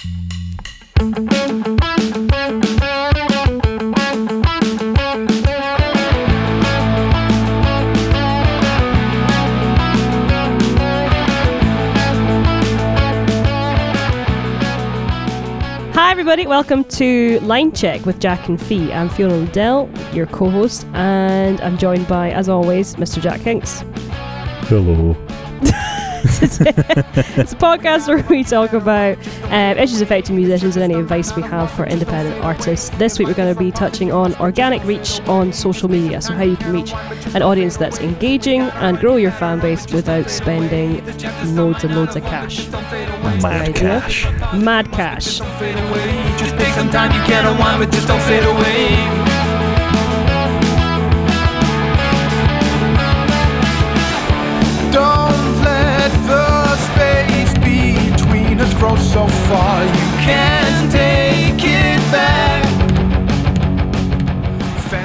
Hi, everybody. Welcome to Line Check with Jack and Fee. I'm Fiona Liddell, your co host, and I'm joined by, as always, Mr. Jack Hinks. Hello. it's a podcast where we talk about um, issues affecting musicians and any advice we have for independent artists. This week, we're going to be touching on organic reach on social media, so how you can reach an audience that's engaging and grow your fan base without spending loads and loads of cash. That's the Mad idea. cash. Mad cash. Between us grow so far you can't take it back.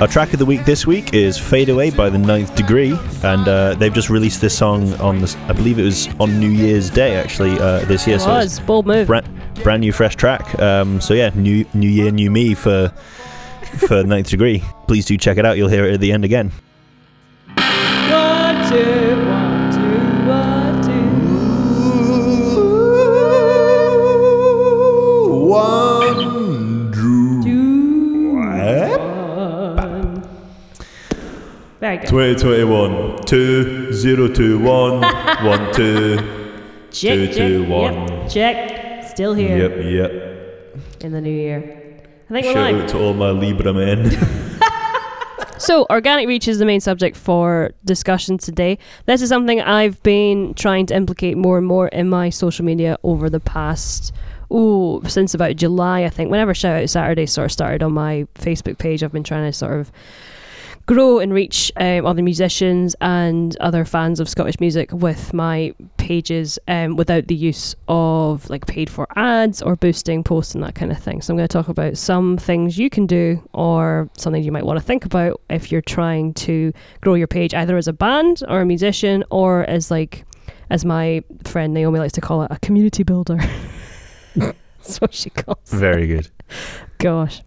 Our track of the week this week is Fade Away by the Ninth Degree, and uh, they've just released this song on this, I believe it was on New Year's Day actually uh, this year. It So it's was. Bold move. brand, brand new, fresh track. Um, so yeah, new New Year, new me for for Ninth Degree. Please do check it out. You'll hear it at the end again. One, two, 2021 2021 1 2 Check, two, check, two, yep, one. check. Still here Yep, yep. in the new year. I think we're Shout live. out to all my Libra men. So, organic reach is the main subject for discussion today. This is something I've been trying to implicate more and more in my social media over the past, ooh, since about July, I think. Whenever Shout Out Saturday sort of started on my Facebook page, I've been trying to sort of grow and reach um, other musicians and other fans of Scottish music with my pages um, without the use of like paid for ads or boosting posts and that kind of thing. So I'm going to talk about some things you can do or something you might want to think about if you're trying to grow your page either as a band or a musician or as like as my friend Naomi likes to call it a community builder. That's what she calls it Very good. gosh.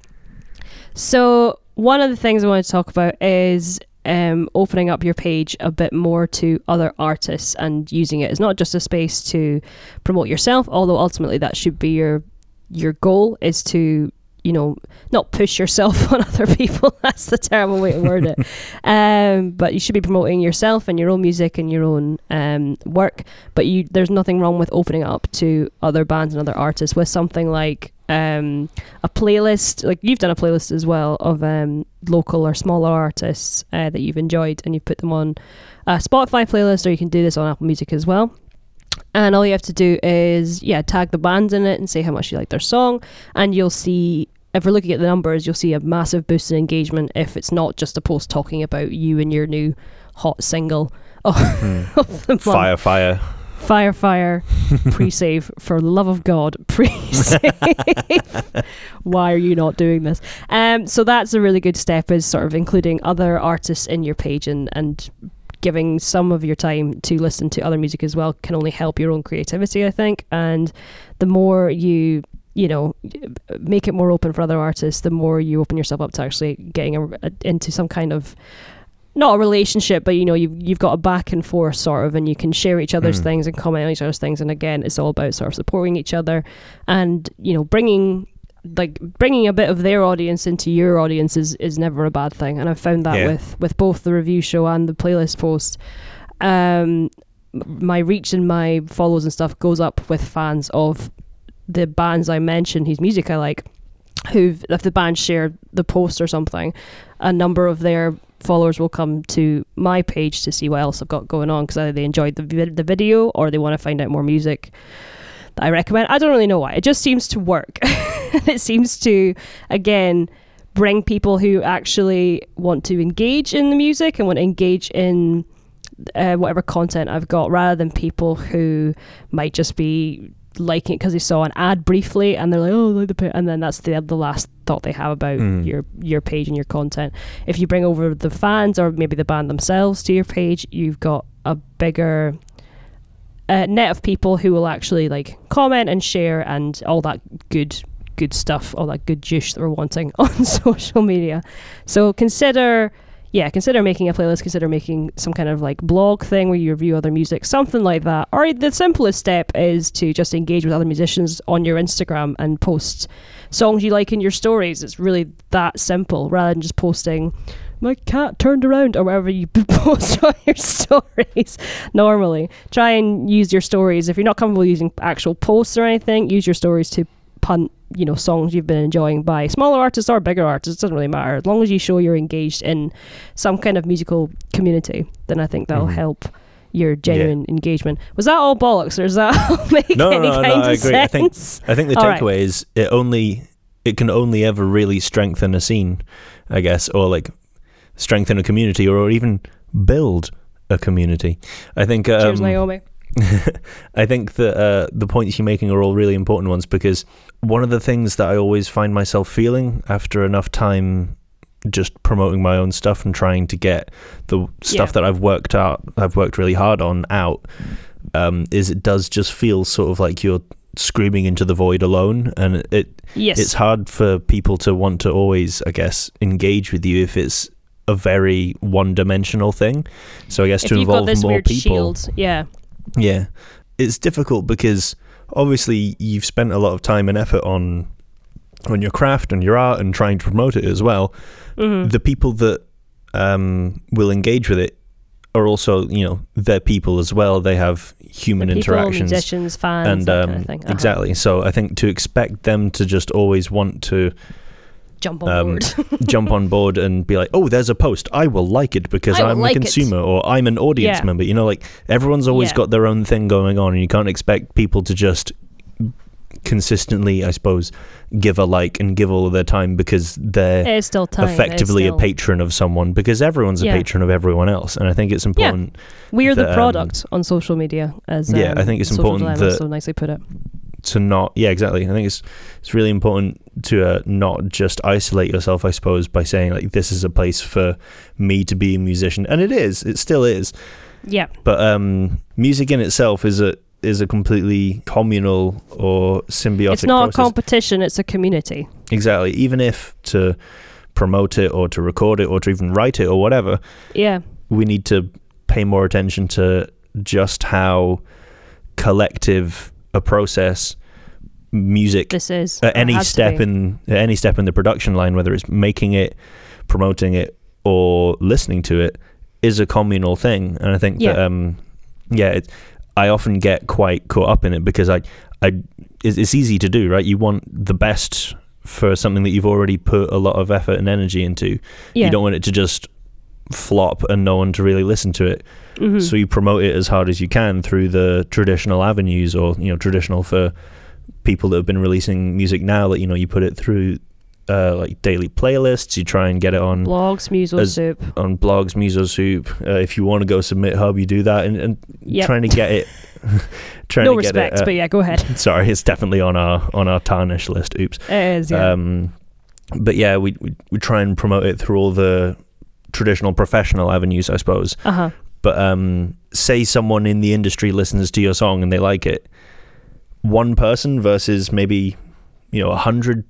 So one of the things I want to talk about is um, opening up your page a bit more to other artists and using it as not just a space to promote yourself, although ultimately that should be your your goal is to you know not push yourself on other people. That's the terrible way to word it. um, but you should be promoting yourself and your own music and your own um, work. But you there's nothing wrong with opening up to other bands and other artists with something like um, a playlist. Like you've done a playlist as well of um, local or smaller artists uh, that you've enjoyed, and you've put them on a Spotify playlist, or you can do this on Apple Music as well. And all you have to do is, yeah, tag the bands in it and say how much you like their song. And you'll see, if we're looking at the numbers, you'll see a massive boost in engagement if it's not just a post talking about you and your new hot single the month. Fire, fire. Fire, fire, pre save. For the love of God, pre save. Why are you not doing this? Um, so that's a really good step, is sort of including other artists in your page and, and giving some of your time to listen to other music as well can only help your own creativity, I think. And the more you you know make it more open for other artists the more you open yourself up to actually getting a, a- into some kind of not a relationship, but you know, you've you've got a back and forth sort of, and you can share each other's Mm. things and comment on each other's things. And again, it's all about sort of supporting each other, and you know, bringing like bringing a bit of their audience into your audience is is never a bad thing. And I've found that Yeah. with with both the review show and the playlist post. Um, my reach and my follows and stuff goes up with fans of the bands I mentioned whose music I like. Who, if the band share the post or something, a number of their followers will come to my page to see what else I've got going on because either they enjoyed the the video or they want to find out more music that I recommend. I don't really know why. It just seems to work. it seems to again bring people who actually want to engage in the music and want to engage in uh, whatever content I've got rather than people who might just be liking it because they saw an ad briefly and they're like, oh, I like the pa-" and then that's the the last thought they have about Mm. your your page and your content. If you bring over the fans or maybe the band themselves to your page, you've got a bigger net of people who will actually like comment and share and all that good good stuff, all that good juice that we're wanting on social media. So consider yeah, consider making a playlist, consider making some kind of like blog thing where you review other music, something like that. Or the simplest step is to just engage with other musicians on your Instagram and post songs you like in your stories. It's really that simple rather than just posting my cat turned around or whatever you post on your stories normally. Try and use your stories. If you're not comfortable using actual posts or anything, use your stories to punt, you know, songs you've been enjoying by smaller artists or bigger artists. It doesn't really matter. As long as you show you're engaged in some kind of musical community, then I think that'll Mhm. help your genuine engagement. Was that all bollocks or does that make No, any no, no, kind I of agree. I think- I think the All right. takeaway is it only it can only ever really strengthen a scene, I guess, or like strengthen a community, or even build a community. I think. Cheers, Um, Naomi. I think that uh, the points you're making are all really important ones because one of the things that I always find myself feeling after enough time just promoting my own stuff and trying to get the stuff Yeah. that I've worked out, I've worked really hard on out, um, is it does just feel sort of like you're screaming into the void alone, and it Yes. it's hard for people to want to always, I guess, engage with you if it's a very one-dimensional thing. So I guess if to you've got involve this more weird people, shield, yeah. yeah, it's difficult because obviously you've spent a lot of time and effort on on your craft and your art and trying to promote it as well. Mhm. The people that um, will engage with it are also, you know, they're people as well. They have human The people, interactions musicians, fans, and um, kind of thing. Uh-huh. exactly. So I think to expect them to just always want to Jump on um, board. jump on board and be like, "Oh, there's a post. I will like it because I'm like a it." consumer or I'm an audience Yeah. member." You know, like everyone's always Yeah. got their own thing going on, and you can't expect people to just consistently, I suppose, give a like and give all of their time because they're still time. effectively still- a patron of someone because everyone's Yeah. a patron of everyone else. And I think it's important We're the that, um, product on social media, as Yeah, um, I think it's important that- so nicely put it. To not yeah exactly. I think it's it's really important to uh, not just isolate yourself i suppose by saying like this is a place for me to be a musician. And it is it still is. Yeah, but um music in itself is a is a completely communal or symbiotic it's not process. a competition; it's a community. exactly. Even if to promote it or to record it or to even write it or whatever Yeah, we need to pay more attention to just how collective a process music this is at any step in at any step in the production line, whether it's making it, promoting it, or listening to it, is a communal thing. And I think that Yeah. um, yeah, it, I often get quite caught up in it because I, I, it's, it's easy to do, right? You want the best for something that you've already put a lot of effort and energy into. Yeah. You don't want it to just flop and no one to really listen to it. Mhm. So you promote it as hard as you can through the traditional avenues, or you know, traditional for people that have been releasing music now. That you know, you put it through uh, like daily playlists. You try and get it on blogs, Muso Soup. on blogs, Miso Soup. Uh, if you want to go SubmitHub, you do that, and, and Yep. trying to get it. trying No to get it. uh, but yeah, go ahead. sorry, it's definitely on our on our tarnish list. Oops. It is. Yeah. Um, but yeah, we, we we try and promote it through all the traditional professional avenues, I suppose. uh huh. But um, say someone in the industry listens to your song and they like it, one person versus maybe you know a hundred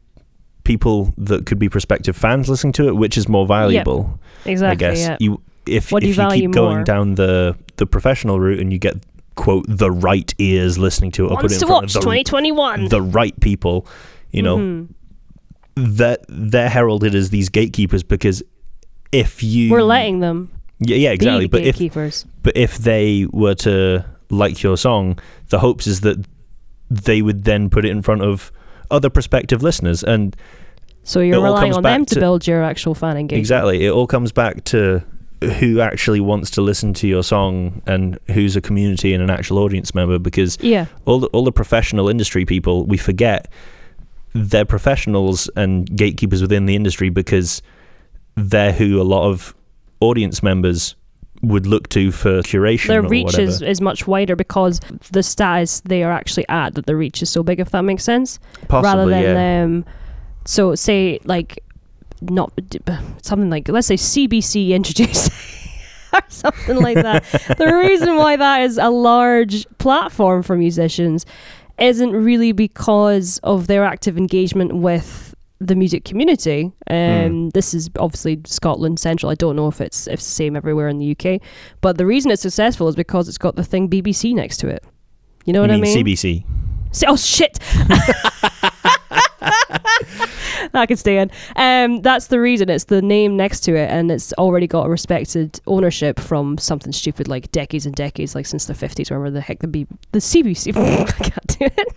people that could be prospective fans listening to it, which is more valuable? Exactly. I guess Yeah. you if What if you you, keep going more? down the the professional route and you get quote the right ears listening to it, or put Wants it to in front watch of the, 2021. the right people, you know, Mhm. that they're heralded as these gatekeepers because if you we're letting them yeah, yeah exactly but if but if they were to like your song the hopes is that they would then put it in front of other prospective listeners and so you're relying on them to, to- build your actual fan engagement. exactly it all comes back to who actually wants to listen to your song and who's a community and an actual audience member because Yeah. all the, all the professional industry people we forget they're professionals and gatekeepers within the industry because they're who a lot of audience members would look to for curation Their or reach whatever. is, is much wider because the status they are actually at that the reach is so big if that makes sense Possibly, rather than yeah. um so say like not something like let's say CBC introduced or something like that. the reason why that is a large platform for musicians isn't really because of their active engagement with the music community. Um, This is obviously Scotland central. I don't know if it's if it's the same everywhere in the UK, but the reason it's successful is because it's got the thing BBC next to it. You know You what I mean? CBC? Oh shit! that could stay in. Um, that's the reason. It's the name next to it, and it's already got a respected ownership from something stupid like decades and decades, like since the fifties, wherever the heck the B- the CBC. I can't do it.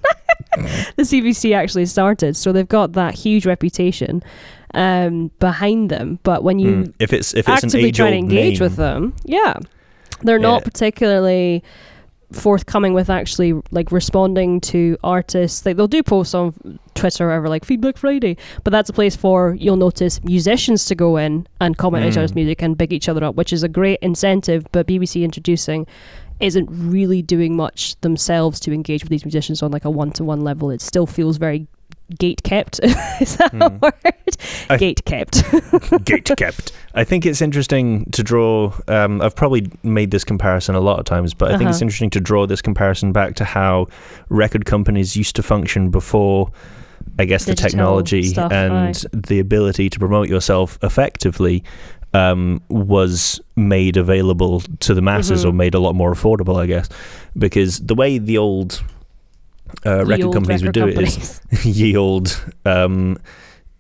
the CBC actually started, so they've got that huge reputation um, behind them. But when you Mm. If it's if it's an actively try to engage name, with them. Yeah, they're not Yeah. particularly forthcoming with actually like responding to artists. Like they'll do posts on Twitter or whatever, like Feedback Friday, but that's a place for you'll notice musicians to go in and comment on each Mm. other's music and big each other up, which is a great incentive. But BBC introducing isn't really doing much themselves to engage with these musicians on like a one-to-one level. It still feels very gate kept. is that a Mm. word? I- gate kept. gate kept. I think it's interesting to draw. Um, I've probably made this comparison a lot of times, but I think it's Uh-huh. interesting to draw this comparison back to how record companies used to function before. I guess the technology stuff, and right. the ability to promote yourself effectively um, was made available to the masses Mhm. or made a lot more affordable, I guess, because the way the old uh, record companies would do record it is ye old um,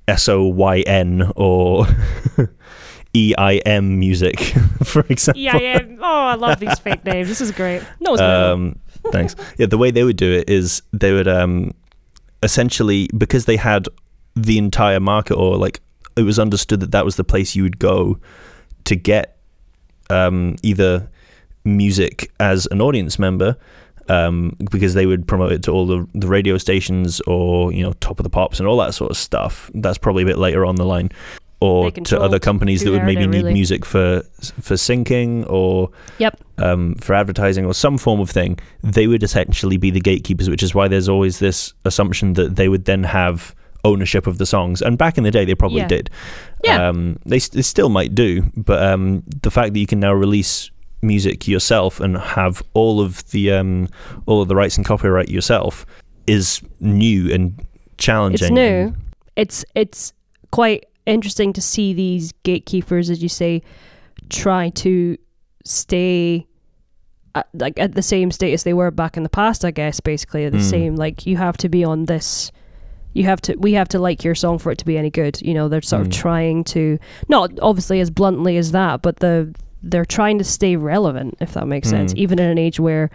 S O Y N or E I M music, for example. Yeah, yeah. Oh, I love these fake names. This is great. No, it's. Um, thanks. Yeah, the way they would do it is they would um, essentially because they had the entire market, or like it was understood that that was the place you would go to get um, either music as an audience member. Um, because they would promote it to all the, the radio stations or you know top of the pops and all that sort of stuff. That's probably a bit later on the line, or to other companies that would maybe need really. music for for syncing or Yep. um, for advertising or some form of thing, they would essentially be the gatekeepers, which is why there's always this assumption that they would then have ownership of the songs. And back in the day, they probably Yeah. did. Yeah. Um, they, they still might do, but um, the fact that you can now release music yourself and have all of the um, all of the rights and copyright yourself is new and challenging. It's new. It's it's quite interesting to see these gatekeepers, as you say, try to stay at, like at the same status they were back in the past. I guess basically at the Mm. same. Like you have to be on this. You have to. We have to like your song for it to be any good. You know, they're sort of Mm. trying to not obviously as bluntly as that, but the they're trying to stay relevant. If that makes sense, Mm. even in an age where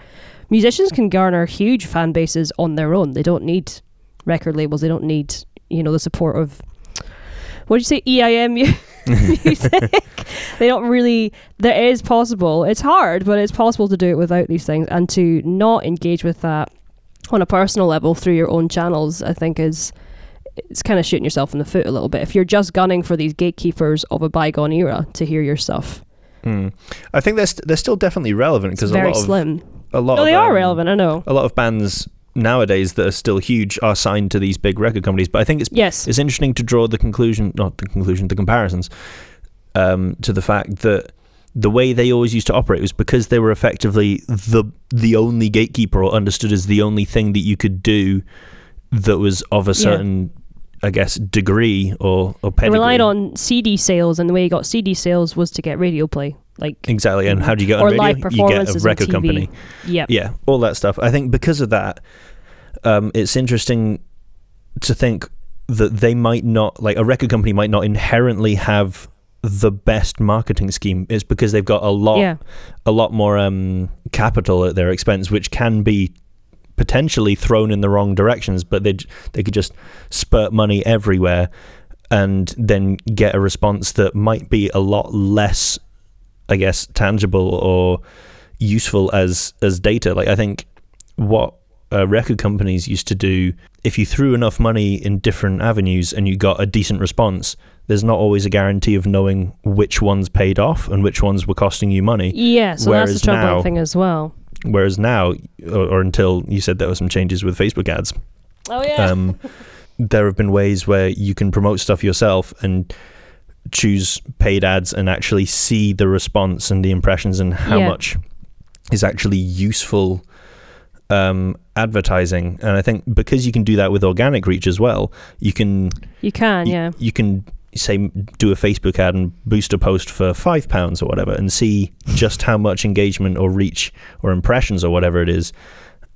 musicians can garner huge fan bases on their own. They don't need record labels. They don't need you know the support of what do you say EIM music. they don't really. There is possible. It's hard, but it's possible to do it without these things and to not engage with that on a personal level through your own channels. I think is it's kind of shooting yourself in the foot a little bit if you're just gunning for these gatekeepers of a bygone era to hear your stuff. Mm. I think they're, st- they're still definitely relevant because a lot of slim. a lot No, of they are um, relevant. I know. a lot of bands nowadays that are still huge are signed to these big record companies. But I think it's Yes. it's interesting to draw the conclusion, not the conclusion, the comparisons, um, to the fact that the way they always used to operate was because they were effectively the the only gatekeeper or understood as the only thing that you could do that was of a certain, I guess, degree or or They pedigree. relied on CD sales, and the way you got CD sales was to get radio play. Like, exactly. And how do you get on Or radio? live you get a record company. yeah, yeah, all that stuff. I think because of that, um, it's interesting to think that they might not, like a record company might not inherently have the best marketing scheme. It's because they've got a lot, yeah, a lot more um, capital at their expense, which can be potentially thrown in the wrong directions. But they they could just spurt money everywhere, and then get a response that might be a lot less, I guess, tangible or useful as as data. Like I think what uh, record companies used to do, if you threw enough money in different avenues and you got a decent response, there's not always a guarantee of knowing which ones paid off and which ones were costing you money. yeah. So that's Whereas the troubling now- thing as well. Whereas now, or, or until you said there were some changes with Facebook ads, Oh yeah. um, there have been ways where you can promote stuff yourself and choose paid ads and actually see the response and the impressions and how Yeah. much is actually useful um, advertising. And I think because you can do that with organic reach as well, you can You can, y- yeah. you can say do a Facebook ad and boost a post for five pounds or whatever, and see just how much engagement or reach or impressions or whatever it is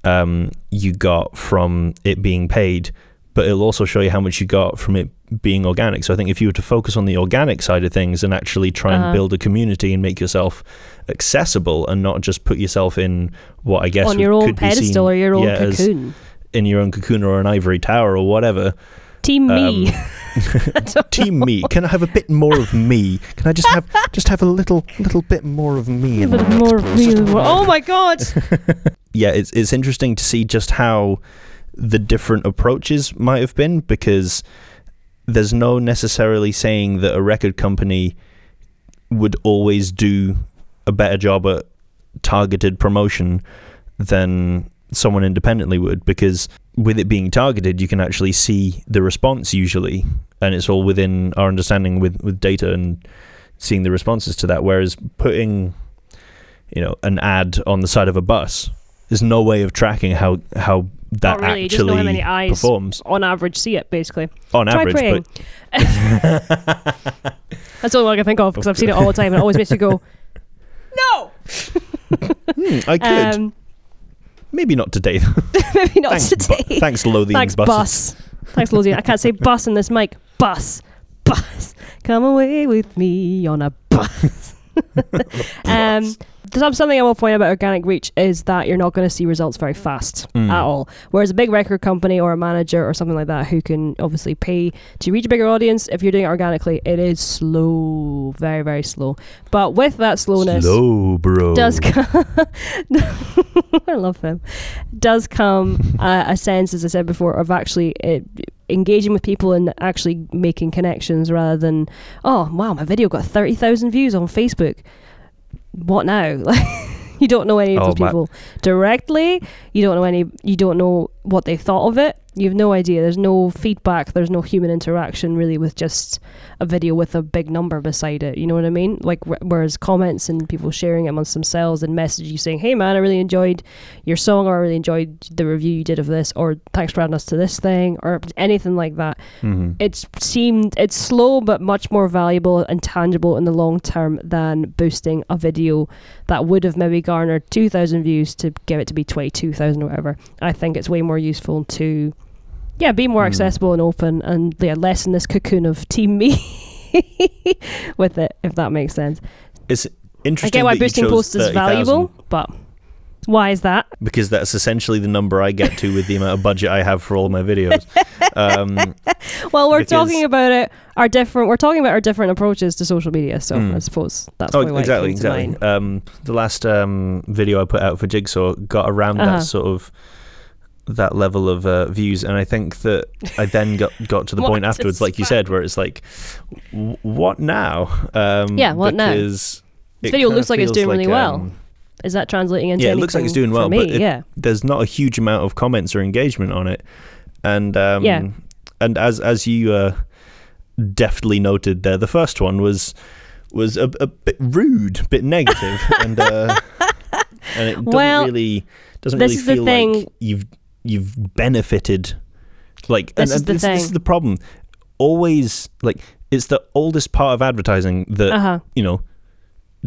um, you got from it being paid. But it'll also show you how much you got from it being organic. So I think if you were to focus on the organic side of things and actually try and build a community and make yourself accessible and not just put yourself in what I guess On your own could be seen, pedestal or your own yeah, as cocoon. in your own cocoon or an ivory tower or whatever. Team me. Um, Team me. Can I have a bit more of me? Can I just have just have a little little bit more of me? A in bit more of me. Oh my god! Yeah, it's it's interesting to see just how the different approaches might have been because there's no necessarily saying that a record company would always do a better job at targeted promotion than someone independently would because with it being targeted you can actually see the response usually and it's all within our understanding with with data and seeing the responses to that whereas putting you know an ad on the side of a bus there's no way of tracking how how that Not really, you just know actually how many eyes performs On average, see it basically. on Try average praying. but That's the only one I can think of because I've seen it all the time and it always makes me go, no! hmm, I could Um, maybe not today maybe not thanks, bu- today. thanks Lothian Thanks, buses. bus. Thanks, Lothian. I can't say bus in this mic. Bus. Bus. Come away with me on a bus. um, there's something I will point out about organic reach is that you're not going to see results very fast Mm. at all. Whereas a big record company or a manager or something like that who can obviously pay to reach a bigger audience, if you're doing it organically, it is slow, very, very slow. But with that slowness, Slow, bro. does come I love him does come uh, a sense as I said before of actually uh, engaging with people and actually making connections rather than oh wow my video got 30,000 views on Facebook what now? Like you don't know any of Oh, those my- people directly. You don't know any you don't know what they thought of it. You have no idea. There's no feedback. There's no human interaction really with just a video with a big number beside it. You know what i mean? Like wh- whereas comments and people sharing it amongst themselves and message you saying hey man i really enjoyed your song or i really enjoyed the review you did of this or thanks for adding us to this thing or anything like that. Mhm. it's seemed it's slow but much more valuable and tangible in the long term than boosting a video that would have maybe garnered 2000 views to give it to be 22000 or whatever. I think it's way more useful to yeah be more Mm. accessible and open and yeah lessen this cocoon of team me with it if that makes sense It's interesting. i get why boosting posts is 30,000 valuable but why is that because that's essentially the number I get to with the amount of budget I have for all my videos. Um, well we're Because- talking about it our different we're talking about our different approaches to social media so Mm. i suppose that's oh, exactly, exactly. Um, the last um, video I put out for Jigsaw got around Uh-huh. that sort of that level of uh, views, and I think that I then got got to the point afterwards, like you said, where it's like, w- what now? Um, Yeah, what now? This video looks like it's doing really well. um, Is that translating into Yeah, it looks like it's doing well, me? but it- yeah, there's not a huge amount of comments or engagement on it, and um, Yeah. and as as you uh, deftly noted there, the first one was was a, a bit rude, a bit negative, and uh, and it doesn't Well, really doesn't really feel like you've you've benefited. Like and, This is the this, this is the problem. Always like it's the oldest part of advertising that uh huh, you know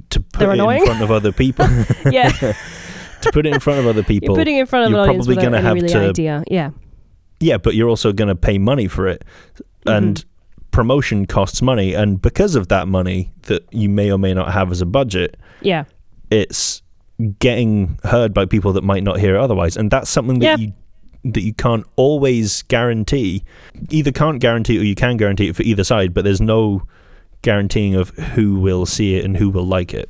to put They're it annoying? in front of other people. yeah. to put it in front of other people. You're putting it in front of you're probably gonna have really to- idea. Yeah, Yeah, but you're also going to pay money for it. And Mhm. promotion costs money. And because of that money that you may or may not have as a budget, yeah, it's getting heard by people that might not hear it otherwise. And that's something that Yeah. you that you can't always guarantee. Either can't guarantee or you can guarantee it for either side, but there's no guaranteeing of who will see it and who will like it.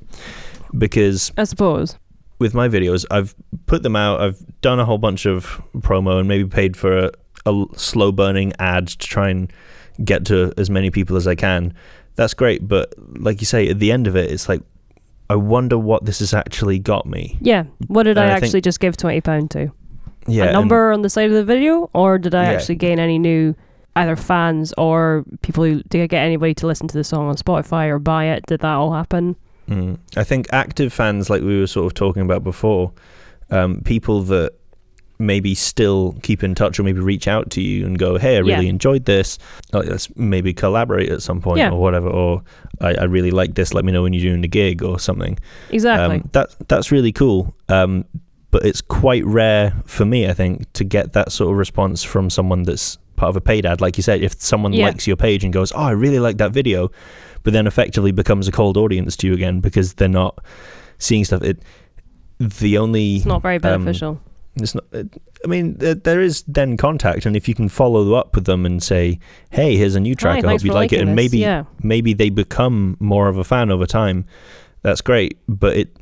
Because I suppose. with my videos, I've put them out. I've done a whole bunch of promo and maybe paid for a, a slow burning ad to try and get to as many people as I can. That's great, but like you say, at the end of it, it's like I wonder what this has actually got me. Yeah. What did And I I think- actually just give twenty pound to? Yeah, a number on the side of the video, or did I Yeah. actually gain any new either fans or people who did I get anybody to listen to the song on Spotify or buy it? Did that all happen? Mm. I think active fans, like we were sort of talking about before, um, people that maybe still keep in touch or maybe reach out to you and go, "Hey, I really Yeah. enjoyed this. Let's maybe collaborate at some point Yeah. or whatever." Or I, I really like this. Let me know when you're doing a gig or something. Exactly. Um, that that's really cool. Um, but it's quite rare for me, I think, to get that sort of response from someone that's part of a paid ad. Like you said, if someone Yeah. likes your page and goes, "Oh, I really like that video," but then effectively becomes a cold audience to you again because they're not seeing stuff. It the only it's not very um, beneficial. it's not. It, I mean, there, there is then contact, and if you can follow up with them and say, "Hey, here's a new track. Hi, I hope you like it," and this. maybe yeah. maybe they become more of a fan over time. That's great, but it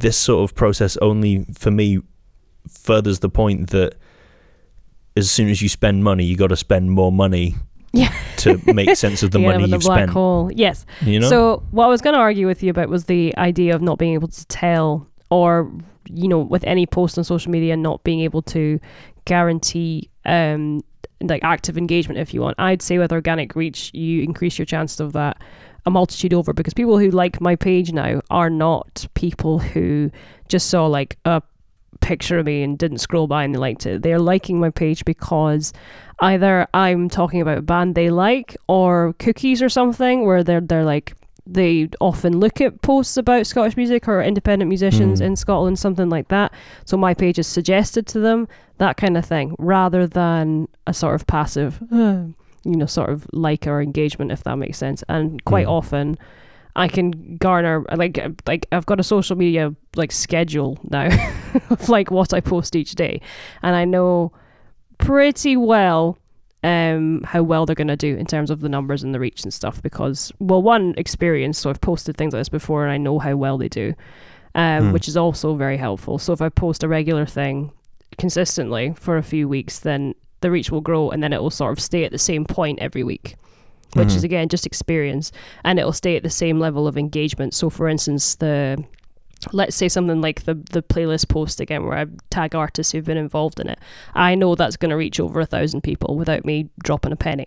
this sort of process only for me furthers the point that as soon as you spend money, you got to spend more money Yeah. to make sense of the You end up money the you've black spent. hole. Yes. You know, So what I was going to argue with you about was the idea of not being able to tell, or you know, with any post on social media, not being able to guarantee um like active engagement. If you want, I'd say with organic reach, you increase your chances of that a multitude over because people who like my page now are not people who just saw like a picture of me and didn't scroll by and they liked it. They're liking my page because either I'm talking about a band they like or cookies or something where they're they're like they often look at posts about Scottish music or independent musicians Mm. in Scotland, something like that. So my page is suggested to them, that kind of thing, rather than a sort of passive, you know, sort of like or engagement, if that makes sense. And quite Mm. often, I can garner like like I've got a social media like schedule now of like what I post each day, and I know pretty well um how well they're going to do in terms of the numbers and the reach and stuff because well one experience so I've posted things like this before and I know how well they do um Hmm. which is also very helpful so if I post a regular thing consistently for a few weeks then the reach will grow and then it will sort of stay at the same point every week which is Mhm. again just experience and it'll stay at the same level of engagement so for instance the let's say something like the the playlist post again where I tag artists who've been involved in it I know that's going to reach over a thousand people without me dropping a penny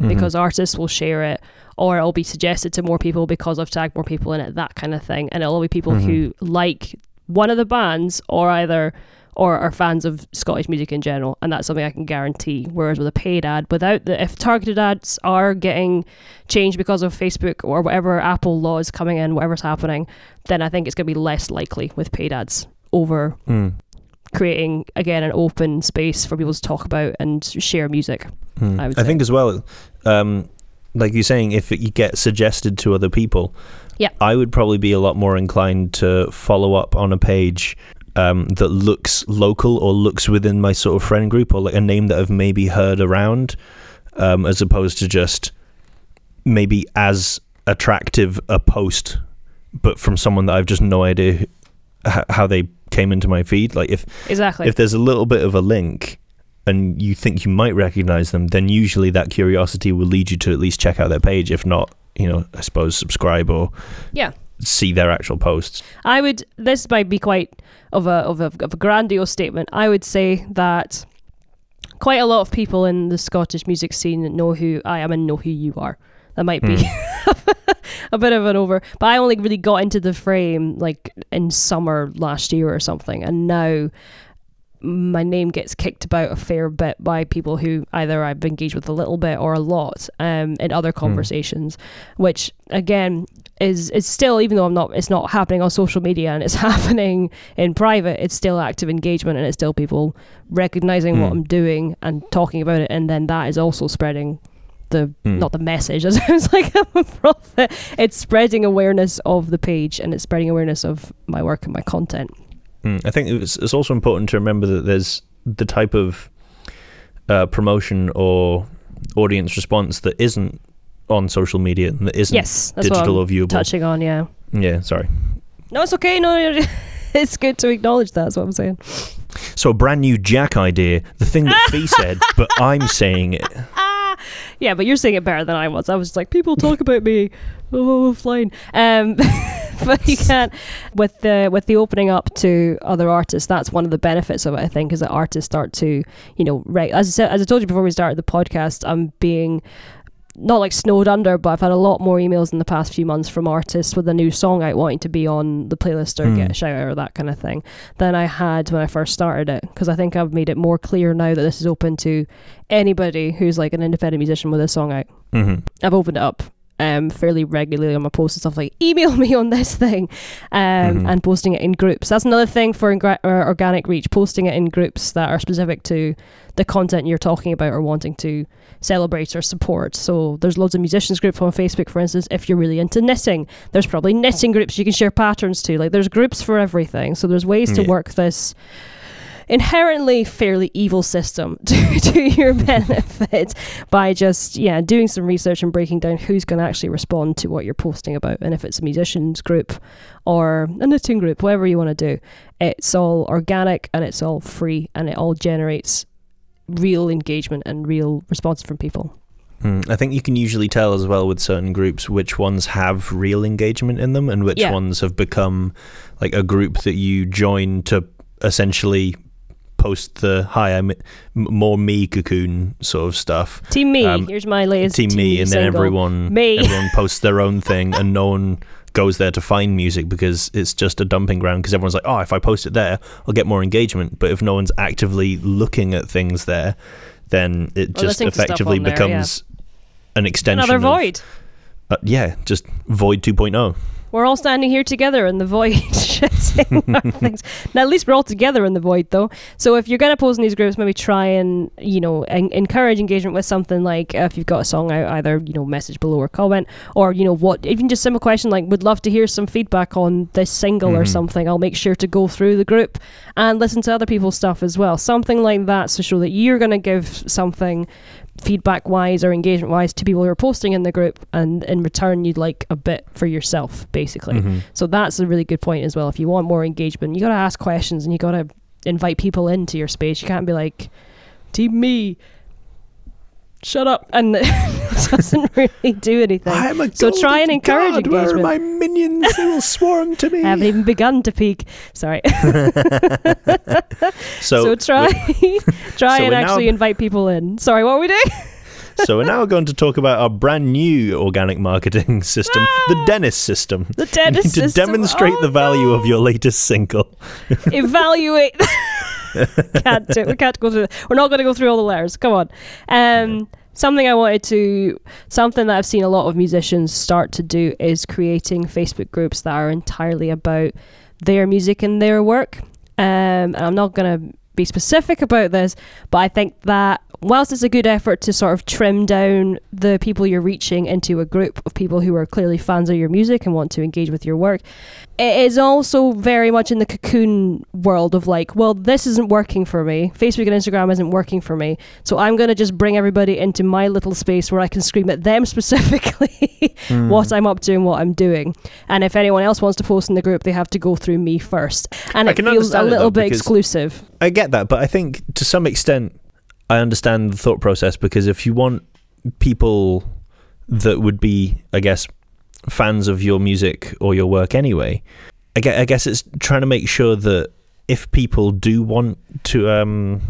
Mhm. because artists will share it or it'll be suggested to more people because I've tagged more people in it that kind of thing and it'll be people Mhm. who like one of the bands or either or are fans of Scottish music in general and that's something I can guarantee whereas with a paid ad without the if targeted ads are getting changed because of Facebook or whatever Apple law is coming in whatever's happening then I think it's going to be less likely with paid ads over Mm. creating again an open space for people to talk about and share music Mm. I would I think as well, um, like you're saying, if it, you get suggested to other people, Yeah. I would probably be a lot more inclined to follow up on a page um, that looks local or looks within my sort of friend group or like a name that I've maybe heard around, um, as opposed to just maybe as attractive a post, but from someone that I've just no idea h- how they came into my feed. Like if exactly if there's a little bit of a link and you think you might recognize them, then usually that curiosity will lead you to at least check out their page. If not, you know, I suppose subscribe or Yeah. See their actual posts. I would. This might be quite of a of a of a grandiose statement. I would say that quite a lot of people in the Scottish music scene know who I am and know who you are. That might be hmm. a bit of an over, but I only really got into the frame like in summer last year or something, and now my name gets kicked about a fair bit by people who either I've engaged with a little bit or a lot um, in other conversations, which again is is still even though I'm not it's not happening on social media and it's happening in private, it's still active engagement and it's still people recognizing what Hmm. I'm doing and talking about it, and then that is also spreading the Hmm. not the message. It sounds like I'm a prophet. It's spreading awareness of the page and it's spreading awareness of my work and my content. Mm, I think it's, it's also important to remember that there's the type of uh, promotion or audience response that isn't on social media and that isn't yes, digital or viewable. touching on. Yeah. Yeah, sorry. No, it's okay. No, it's good to acknowledge that. That's what I'm saying. So a brand new Jack idea, the thing that Fee said, but I'm saying it. Yeah, but you're saying it better than I was. I was like, people talk about me oh, offline. Um, but you can't with the with the opening up to other artists. That's one of the benefits of it. I think is that artists start to you know right as I said as I told you before we started the podcast. I'm being not like snowed under, but I've had a lot more emails in the past few months from artists with a new song out wanting to be on the playlist or Mm. get a shout out or that kind of thing than I had when I first started it. Because I think I've made it more clear now that this is open to anybody who's like an independent musician with a song out. hmm I've opened it up um, fairly regularly on my posts and stuff like email me on this thing um, Mhm. and posting it in groups. That's another thing for ingra- organic reach, posting it in groups that are specific to the content you're talking about or wanting to celebrate or support. So there's loads of musicians groups on Facebook, for instance. If you're really into knitting, there's probably knitting groups you can share patterns to. Like there's groups for everything. So there's ways to Yeah. work this inherently fairly evil system to, to your benefit by just yeah doing some research and breaking down who's going to actually respond to what you're posting about and if it's a musicians group or a knitting group whatever you want to do it's all organic and it's all free and it all generates real engagement and real response from people Mm, I think you can usually tell as well with certain groups which ones have real engagement in them and which Yeah. ones have become like a group that you join to essentially post the hi I'm m- more me cocoon sort of stuff. team me Um, here's my latest Team me, and then single. everyone Me. everyone posts their own thing and no one goes there to find music because it's just a dumping ground because everyone's like oh if I post it there I'll get more engagement but if no one's actively looking at things there then it Or just listening to stuff effectively there, becomes an extension another of- void uh, yeah, just Void oh. 2.0. we're all standing here together in the void shitting our things. Now, at least we're all together in the void, though. So if you're going to post in these groups, maybe try and, you know, en- encourage engagement with something like uh, if you've got a song out, either, you know, message below or comment, or, you know, what, even just simple question like, would love to hear some feedback on this single or Mhm. something. I'll make sure to go through the group and listen to other people's stuff as well. Something like that to show that you're going to give something feedback wise or engagement wise to people who are posting in the group and in return you'd like a bit for yourself basically. Mhm. so that's a really good point as well. If you want more engagement you got to ask questions and you got to invite people into your space. You can't be like team me shut up and it doesn't really do anything I'm a So try and encourage god. Where are my minions? They will swarm to me. I haven't even begun to peak sorry so, so, try try so and we're now- actually invite people in sorry what are we doing so we're now going to talk about our brand new organic marketing system, the ah! Dennis system. the dentist to system. demonstrate Oh, the value no. of your oh. latest single. evaluate. can't do. We can't go through. We're not going to go through all the letters. Come on. Um, something I wanted to, something that I've seen a lot of musicians start to do is creating Facebook groups that are entirely about their music and their work. Um, and I'm not going to be specific about this, but I think that whilst it's a good effort to sort of trim down the people you're reaching into a group of people who are clearly fans of your music and want to engage with your work, it is also very much in the cocoon world of like, well, this isn't working for me. Facebook and Instagram isn't working for me. So I'm going to just bring everybody into my little space where I can scream at them specifically hmm. what I'm up to and what I'm doing. And if anyone else wants to post in the group, they have to go through me first. And I it can feels a understand it, little though, bit exclusive. I get that, but I think to some extent I understand the thought process because if you want people that would be, I guess, fans of your music or your work anyway, I guess, I guess it's trying to make sure that if people do want to um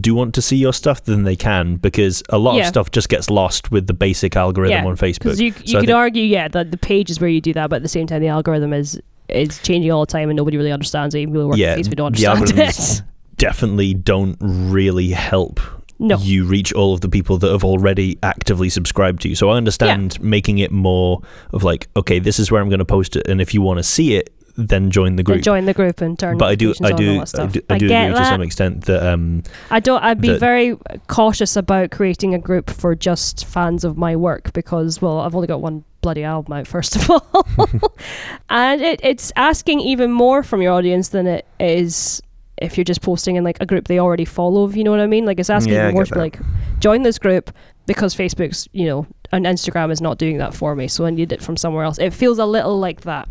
do want to see your stuff, then they can because a lot Yeah. of stuff just gets lost with the basic algorithm Yeah, on Facebook. You, you So could think- argue, yeah, that the page is where you do that, but at the same time, the algorithm is is changing all the time and nobody really understands it. Even people who work Yeah, at Facebook don't the understand algorithms- it. definitely don't really help No. you reach all of the people that have already actively subscribed to you. So I understand making it more of like, okay, this is where I'm going to post it, and if you want to see it, then join the Then group. join the group and turn. but I do, I do, I do, I do agree to some extent that um, I don't. I'd be that- very cautious about creating a group for just fans of my work because, well, I've only got one bloody album out, first of all, and it, it's asking even more from your audience than it is if you're just posting in like a group they already follow. If you know what I mean, like it's asking Yeah, more to be like join this group because Facebook's, you know, and Instagram is not doing that for me, so I need it from somewhere else. It feels a little like that,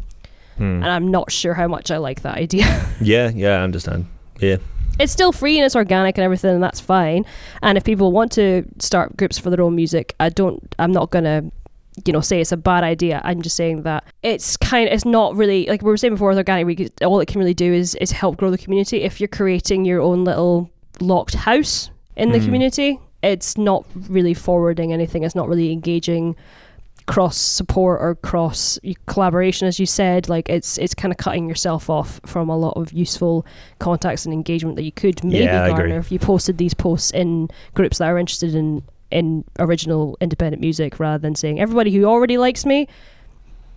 hmm. and I'm not sure how much I like that idea. yeah, yeah, I understand. Yeah, it's still free and it's organic and everything and that's fine and if people want to start groups for their own music i don't i'm not gonna you know say it's a bad idea i'm just saying that it's kind of, it's not really like we were saying before with organic week all it can really do is is help grow the community if you're creating your own little locked house in the Mm. community it's not really forwarding anything it's not really engaging cross support or cross collaboration as you said like it's it's kind of cutting yourself off from a lot of useful contacts and engagement that you could maybe Yeah, garner if you posted these posts in groups that are interested in in original independent music rather than saying everybody who already likes me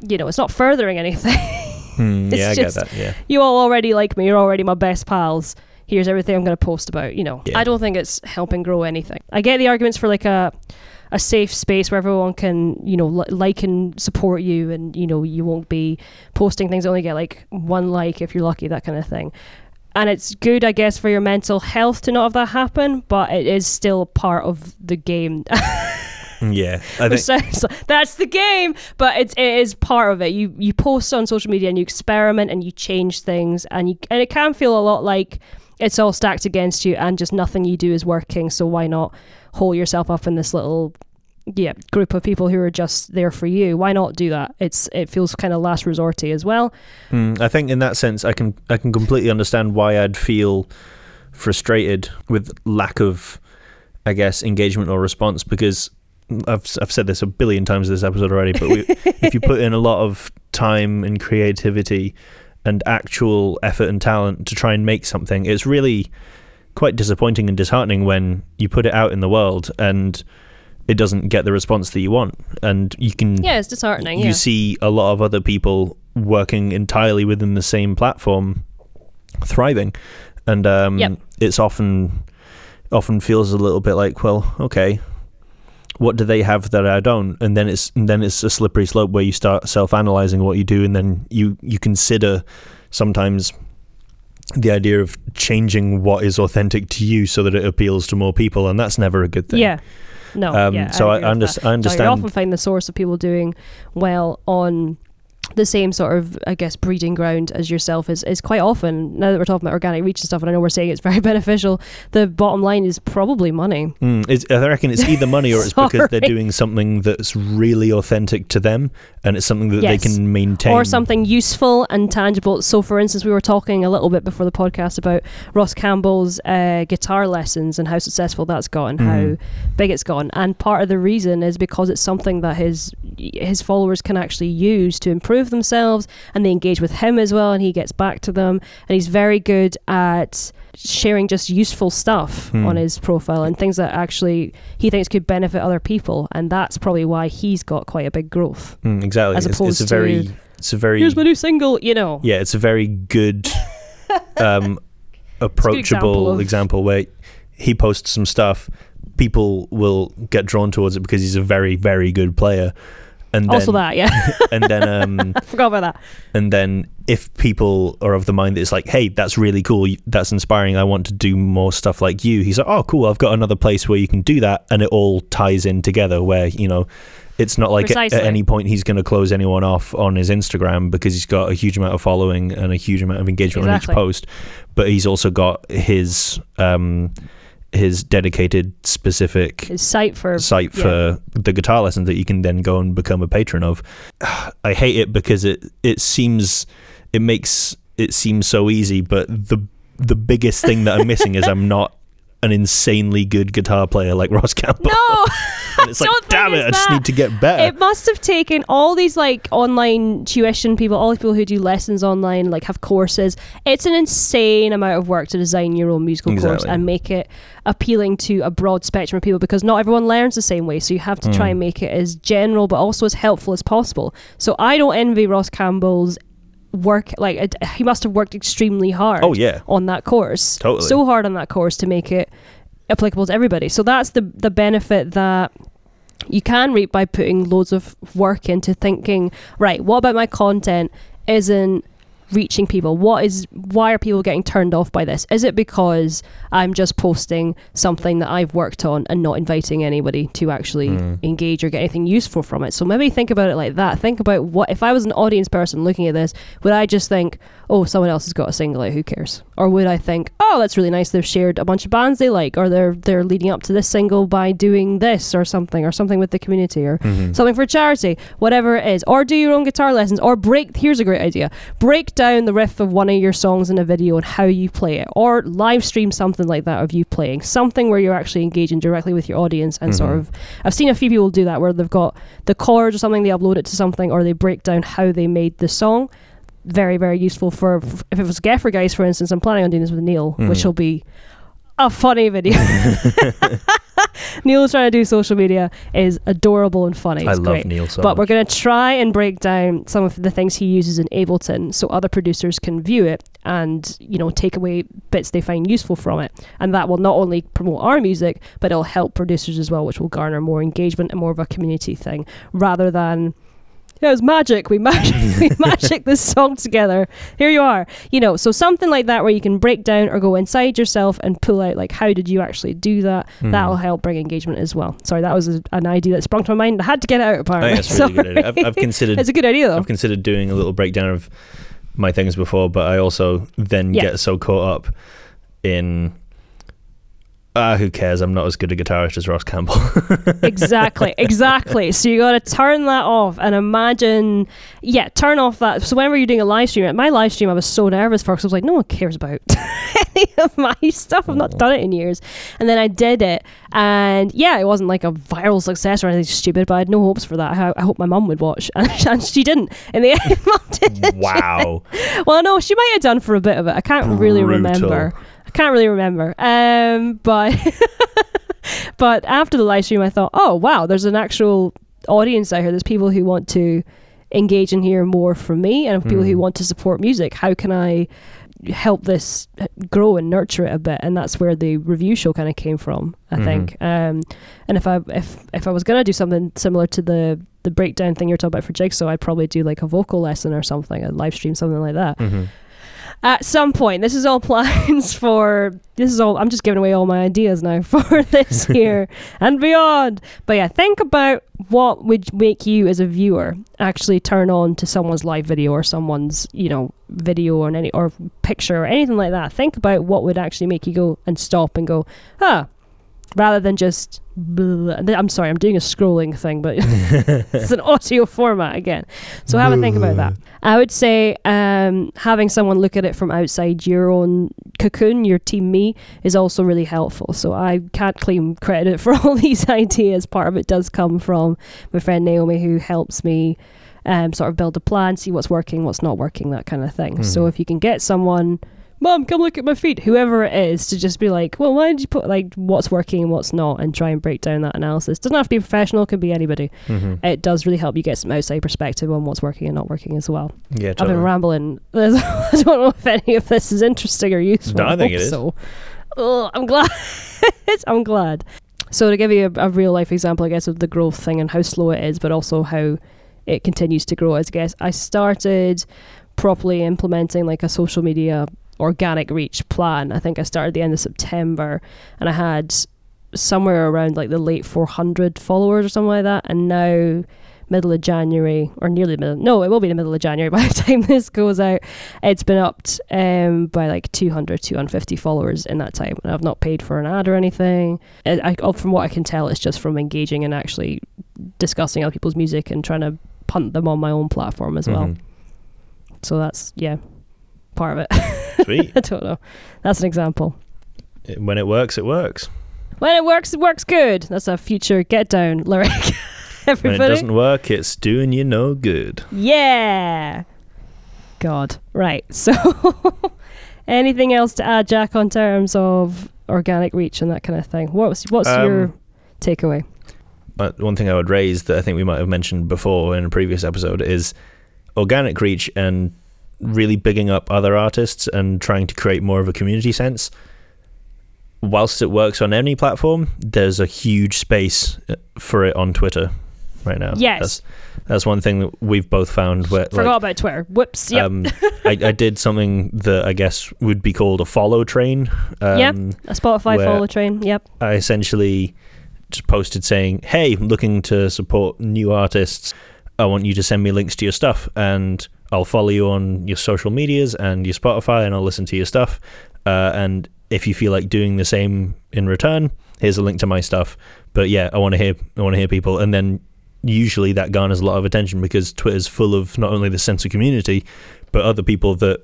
you know it's not furthering anything Hmm, yeah, I just- get that. Yeah. you all already like me you're already my best pals here's everything i'm going to post about you know Yeah. i don't think it's helping grow anything i get the arguments for like a a safe space where everyone can you know li- like and support you and you know you won't be posting things that only get like one like if you're lucky that kind of thing and it's good i guess for your mental health to not have that happen but it is still part of the game Yeah. I think sounds like- that's the game but it's it is part of it you you post on social media and you experiment and you change things and you and it can feel a lot like it's all stacked against you and just nothing you do is working so why not hole yourself up in this little yeah group of people who are just there for you why not do that it's it feels kind of last resorty as well Mm, I think in that sense, I can I can completely understand why I'd feel frustrated with lack of, I guess, engagement or response because I've I've said this a billion times in this episode already. But we, if you put in a lot of time and creativity and actual effort and talent to try and make something, it's really quite disappointing and disheartening when you put it out in the world and it doesn't get the response that you want, and you can yeah it's disheartening you yeah. see a lot of other people working entirely within the same platform thriving. And um, Yep. it's often often feels a little bit like well okay what do they have that I don't? And then it's and then it's a slippery slope where you start self-analyzing what you do and then you you consider sometimes the idea of changing what is authentic to you so that it appeals to more people and that's never a good thing. Yeah no um, yeah, so I, I, with underst- that. I No, understand you often find the source of people doing well on the same sort of, I guess, breeding ground as yourself is, is quite often, now that we're talking about organic reach and stuff, and I know we're saying it's very beneficial, the bottom line is probably money. Mm, it's, I reckon it's either money or it's because they're doing something that's really authentic to them and it's something that Yes. they can maintain. Or something useful and tangible. So, for instance, we were talking a little bit before the podcast about Ross Campbell's uh, guitar lessons and how successful that's gone, Mhm. how big it's gone. And part of the reason is because it's something that his his followers can actually use to improve themselves, and they engage with him as well, and he gets back to them. And he's very good at sharing just useful stuff Hmm. on his profile and things that actually he thinks could benefit other people, and that's probably why he's got quite a big growth. Mm, exactly. as It's, it's opposed a very, to, it's a very, Here's my new single, you know. yeah, it's a very good, um, approachable example example, of- where he posts some stuff, people will get drawn towards it because he's a very, very good player. And then, Also, that, yeah. and then, um, I forgot about that. and then if people are of the mind that it's like hey that's really cool that's inspiring i want to do more stuff like you he's like oh cool i've got another place where you can do that and it all ties in together where you know it's not like at, at any point he's going to close anyone off on his instagram because he's got a huge amount of following and a huge amount of engagement Exactly. on each post but he's also got his um his dedicated specific His site for site yeah. for the guitar lessons that you can then go and become a patron of. I hate it because it it seems it makes it seem so easy, but the the biggest thing that I'm missing is I'm not an insanely good guitar player like Ross Campbell. No, and it's like, damn it, I just that. need to get better. it must have taken all these like online tuition people, all these people who do lessons online, like have courses. It's an insane amount of work to design your own musical course and make it appealing to a broad spectrum of people because not everyone learns the same way. So you have to try Mm. and make it as general but also as helpful as possible. So I don't envy Ross Campbell's work. Like he must have worked extremely hard. oh yeah. on that course. Totally. So hard on that course to make it applicable to everybody. So that's the the benefit that you can reap by putting loads of work into thinking, right, what about my content isn't reaching people? What is why are people getting turned off by this? Is it because I'm just posting something that I've worked on and not inviting anybody to actually Mm. engage or get anything useful from it? So maybe think about it like that. Think about what if I was an audience person looking at this, would I just think, "Oh, someone else has got a single out, who cares?" Or would I think, oh, that's really nice. They've shared a bunch of bands they like, or they're they're leading up to this single by doing this or something, or something with the community, or Mhm. something for charity, whatever it is. Or do your own guitar lessons, or break. Here's a great idea: break down the riff of one of your songs in a video and how you play it, or live stream something like that of you playing something where you're actually engaging directly with your audience and sort Mhm. of. I've seen a few people do that where they've got the chords or something, they upload it to something, or they break down how they made the song. Very, very useful for if it was Geffer guys, for instance. I'm planning on doing this with Neil, which Mhm. will be a funny video. Neil's trying to do social media is adorable and funny. I love great. Neil so but we're going to try and break down some of the things he uses in Ableton so other producers can view it and you know take away bits they find useful from it and that will not only promote our music but it'll help producers as well which will garner more engagement and more of a community thing rather than yeah, it's magic. We magic, we magic this song together. Here you are. You know, so something like that where you can break down or go inside yourself and pull out like how did you actually do that. Mhm. That'll help bring engagement as well. Sorry, that was a, an idea that sprung to my mind. I had to get it out apparently. think that's really good idea. I've, I've considered it's a good idea though. I've considered doing a little breakdown of my things before, but I also then Yeah. get so caught up in ah, who cares? I'm not as good a guitarist as Ross Campbell. exactly, exactly. So you got to turn that off and imagine, yeah, turn off that. So whenever you're doing a live stream, at my live stream, I was so nervous for because I was like, no one cares about any of my stuff. I've not done it in years, and then I did it, and yeah, it wasn't like a viral success or anything stupid, but I had no hopes for that. I, I hope my mum would watch, and, she didn't. In the end, mum didn't. wow. Well, no, she might have done for a bit of it. I can't really remember. I can't really remember. Um, but but after the live stream, I thought, oh wow, there's an actual audience out here. There's people who want to engage and hear more from me, and people who Mhm. want to support music. How can I help this grow and nurture it a bit? And that's where the review show kind of came from, I Mhm. think. Um, and if I if if I was gonna do something similar to the the breakdown thing you're talking about for Jigsaw, I'd probably do like a vocal lesson or something, a live stream, something like that Mhm. At some point this is all plans for this is all i'm just giving away all my ideas now for this year and beyond. But yeah think about what would make you as a viewer actually turn on to someone's live video or someone's you know video or any or picture or anything like that. Think about what would actually make you go and stop and go ah rather than just blah. i'm sorry i'm doing a scrolling thing but it's an audio format again so have a think about that I would say um, having someone look at it from outside your own cocoon, your team me, is also really helpful. So I can't claim credit for all these ideas. Part of it does come from my friend Naomi, who helps me um, sort of build a plan, see what's working, what's not working, that kind of thing. So Mhm. if you can get someone, Mom, come look at my feet, whoever it is, to just be like, well, why did you put like what's working and what's not, and try and break down that analysis. Doesn't have to be professional, could be anybody. Mhm. It does really help you get some outside perspective on what's working and not working as well. Yeah, I've been rambling. I don't know if any of this is interesting or useful. No, I think hope it is. So, oh, I'm glad. I'm glad. So to give you a, a real life example, I guess of the growth thing and how slow it is, but also how it continues to grow. I guess I started properly implementing like a social media organic reach plan. I think I started at the end of September, and I had somewhere around like the late 400 followers or something like that, and now middle of January or nearly middle. No, it will be the middle of January by the time this goes out. It's been upped um, by like 200, 250 followers in that time, and I've not paid for an ad or anything. I, I, oh, from what I can tell, it's just from engaging and actually discussing other people's music and trying to punt them on my own platform as well. Mhm. So that's yeah, part of it. Sweet. I don't know. That's an example. It- when it works, it works. When it works, it works good. That's a future get down lyric. When it doesn't work, it's doing you no good. Yeah. God. Right. So, anything else to add, Jack, on terms of organic reach and that kind of thing? What's what's Um, your takeaway? uh, one thing I would raise that I think we might have mentioned before in a previous episode is organic reach and really bigging up other artists and trying to create more of a community sense. Whilst it works on any platform, there's a huge space uh, for it on Twitter right now. Yes. that's, that's one thing that we've both found. Where Forgot like, about Twitter. Whoops. Yep. um, I, I did something that I guess would be called a follow train. Um, Yep. a Spotify follow train. Yep. I essentially just posted saying, "Hey, I'm looking to support new artists. I want you to send me links to your stuff." And I'll follow you on your social medias and your Spotify, and I'll listen to your stuff. Uh, and if you feel like doing the same in return, here's a link to my stuff. But yeah, I want to hear I want to hear people, and then usually that garners a lot of attention because Twitter's full of not only the sense of community, but other people that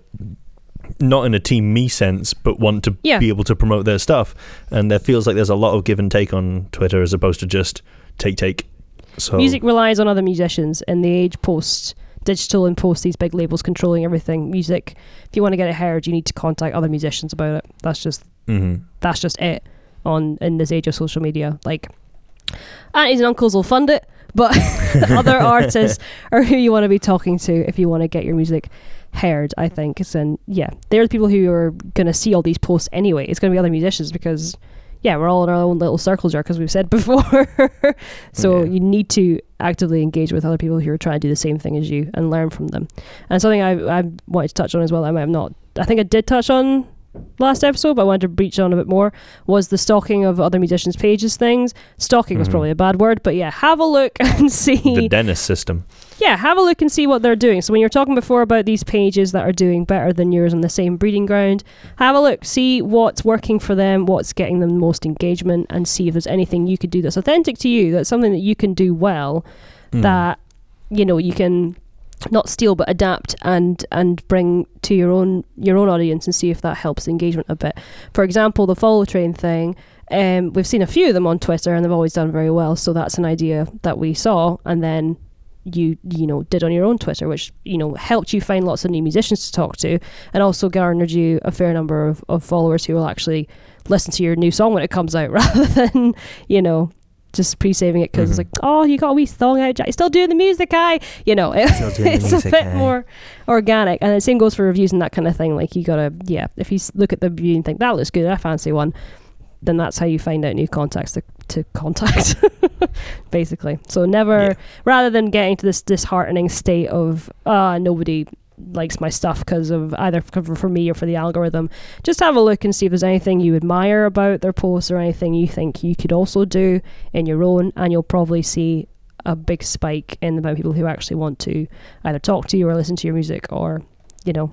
not in a team me sense, but want to Yeah. be able to promote their stuff. And there feels like there's a lot of give and take on Twitter as opposed to just take take. So Music relies on other musicians and the age post digital and post these big labels controlling everything. Music, if you want to get it heard, you need to contact other musicians about it. That's just Mhm. that's just it on in this age of social media. Like aunties and uncles will fund it, but other artists are who you want to be talking to if you want to get your music heard. I think, and yeah, they're the people who are going to see all these posts anyway. It's going to be other musicians because. Yeah, we're all in our own little circles here because we've said before. so Yeah. you need to actively engage with other people who are trying to do the same thing as you and learn from them. And something I I wanted to touch on as well, I might have not. I think I did touch on last episode, but I wanted to breach on a bit more, was the stalking of other musicians' pages things. Stalking was Mhm. probably a bad word, but yeah, have a look and see. the Dennis system. Yeah, have a look and see what they're doing. So when you're talking before about these pages that are doing better than yours on the same breeding ground, have a look, see what's working for them, what's getting them the most engagement, and see if there's anything you could do that's authentic to you, that's something that you can do well Mm. that you know you can not steal but adapt and and bring to your own your own audience and see if that helps the engagement a bit. For example, the follow train thing. Um, we've seen a few of them on Twitter and they've always done very well. So that's an idea that we saw and then you you know did on your own Twitter, which you know helped you find lots of new musicians to talk to, and also garnered you a fair number of, of followers who will actually listen to your new song when it comes out, rather than you know just pre-saving it because Mhm. it's like, oh, you got a wee song out, Jack. Still doing the music, I, you know, it, Still doing the it's music, a bit aye. more organic. And the same goes for reviews and that kind of thing. Like you gotta, yeah, if you look at the review and think that looks good, I fancy one, then that's how you find out new contacts to, to contact, basically. So never, Yeah. rather than getting to this disheartening state of, ah, nobody likes my stuff because of either for, for me or for the algorithm just have a look and see if there's anything you admire about their posts or anything you think you could also do in your own and you'll probably see a big spike in the amount of people who actually want to either talk to you or listen to your music or you know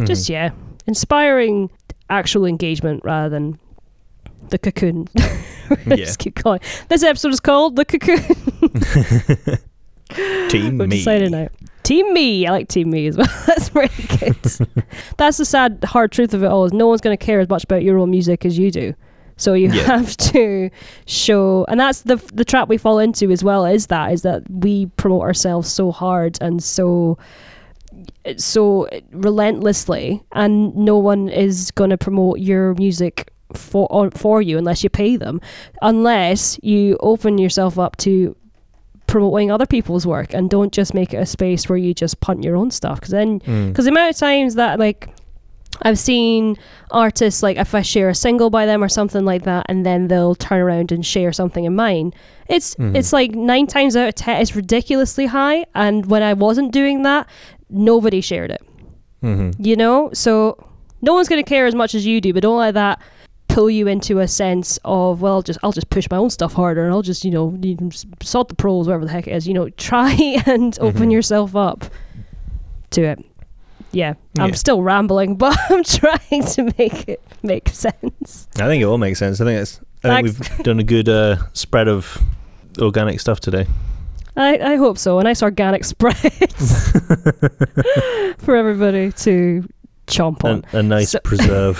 Mhm. just yeah inspiring actual engagement rather than the cocoon just keep calling this episode is called the cocoon Team We've me. decided now. Team me. I like Team me as well. That's really good. That's the sad, hard truth of it all. Is no one's going to care as much about your own music as you do. So you Yeah. have to show, and that's the the trap we fall into as well. Is that is that we promote ourselves so hard and so so relentlessly, and no one is going to promote your music for on, for you unless you pay them, unless you open yourself up to promoting other people's work and don't just make it a space where you just punt your own stuff because then Mm. because the amount of times that like I've seen artists like if I share a single by them or something like that, and then they'll turn around and share something in mine. It's Mhm. it's like nine times out of ten, it's ridiculously high. And when I wasn't doing that, nobody shared it. Mhm. You know, so no one's going to care as much as you do, but don't let that pull you into a sense of well, just I'll just push my own stuff harder, and I'll just you know you can s- the pros, whatever the heck it is. You know, try and open Mhm. yourself up to it. Yeah, I'm still rambling, but I'm trying to make it make sense. I think it all makes sense. I think it's. I think Thanks. we've done a good uh, spread of organic stuff today. I, I hope so. A nice organic spread for everybody to chomp on. A, a nice So- preserve.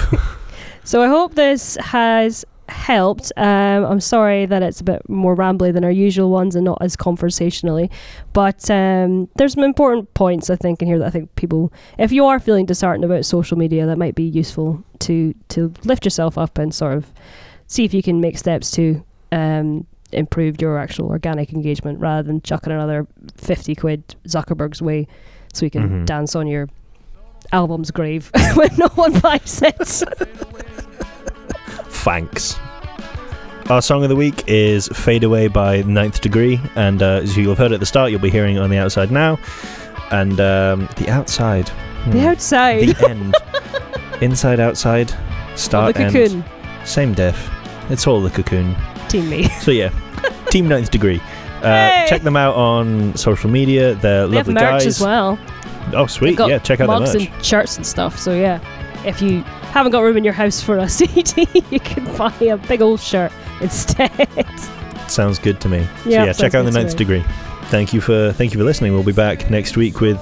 So I hope this has helped. Um, I'm sorry that it's a bit more rambly than our usual ones and not as conversationally, but um, there's some important points I think in here that I think people, if you are feeling disheartened about social media, that might be useful to to lift yourself up and sort of see if you can make steps to um, improve your actual organic engagement rather than chucking another 50 quid Zuckerberg's way so you can Mhm. dance on your album's grave when no one buys it. Thanks. Our song of the week is Fade Away by Ninth Degree, and uh, as you'll have heard at the start, you'll be hearing it on the outside now. And um, the outside. The Hmm. outside. The end. Inside, outside, start, the end. cocoon. Same diff. It's all the cocoon. Team me. So yeah, Team Ninth Degree. Uh, Hey! Check them out on social media. They're They have lovely merch guys. as well. Oh, sweet. Yeah, check out the mugs merch. and shirts and stuff. So yeah, if you haven't got room in your house for a CD, you can buy a big old shirt instead. Sounds good to me. Yeah, so yeah, check out the ninth degree. Thank you for thank you for listening. We'll be back next week with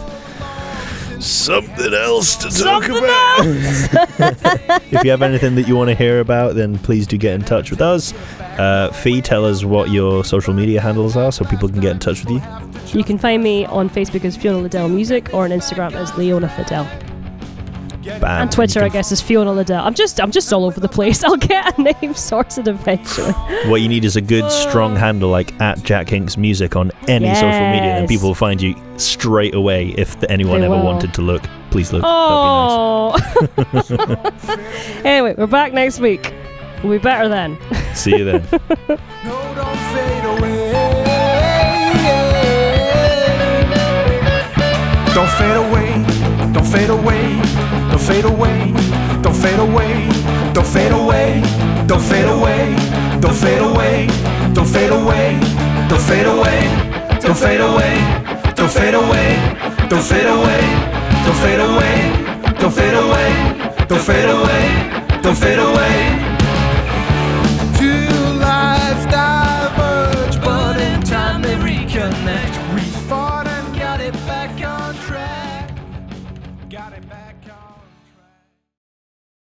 something else to talk Something about. if you have anything that you want to hear about, then please do get in touch with us. Uh, Fee, tell us what your social media handles are so people can get in touch with you. You can find me on Facebook as Fiona Liddell Music or on Instagram as Leona Fidel. Bam. and Twitter, I guess, is Fiona Liddell. I'm just, I'm just all over the place. I'll get a name sorted eventually. What you need is a good, strong uh, handle like at Jack Hinks Music on any social media, and people will find you straight away. If anyone They ever will. wanted to look, please look. Oh. anyway, we're back next week. We'll be better then. That'd be nice. See you then. Don't fade away. Don't fade away. Fade away. Don't fade away. Don't fade away. Don't fade away. Don't fade away. Don't fade away. Don't fade away. Don't fade away. Don't fade away. Don't fade away. Don't fade away. Don't fade away. Don't fade away. Don't fade away.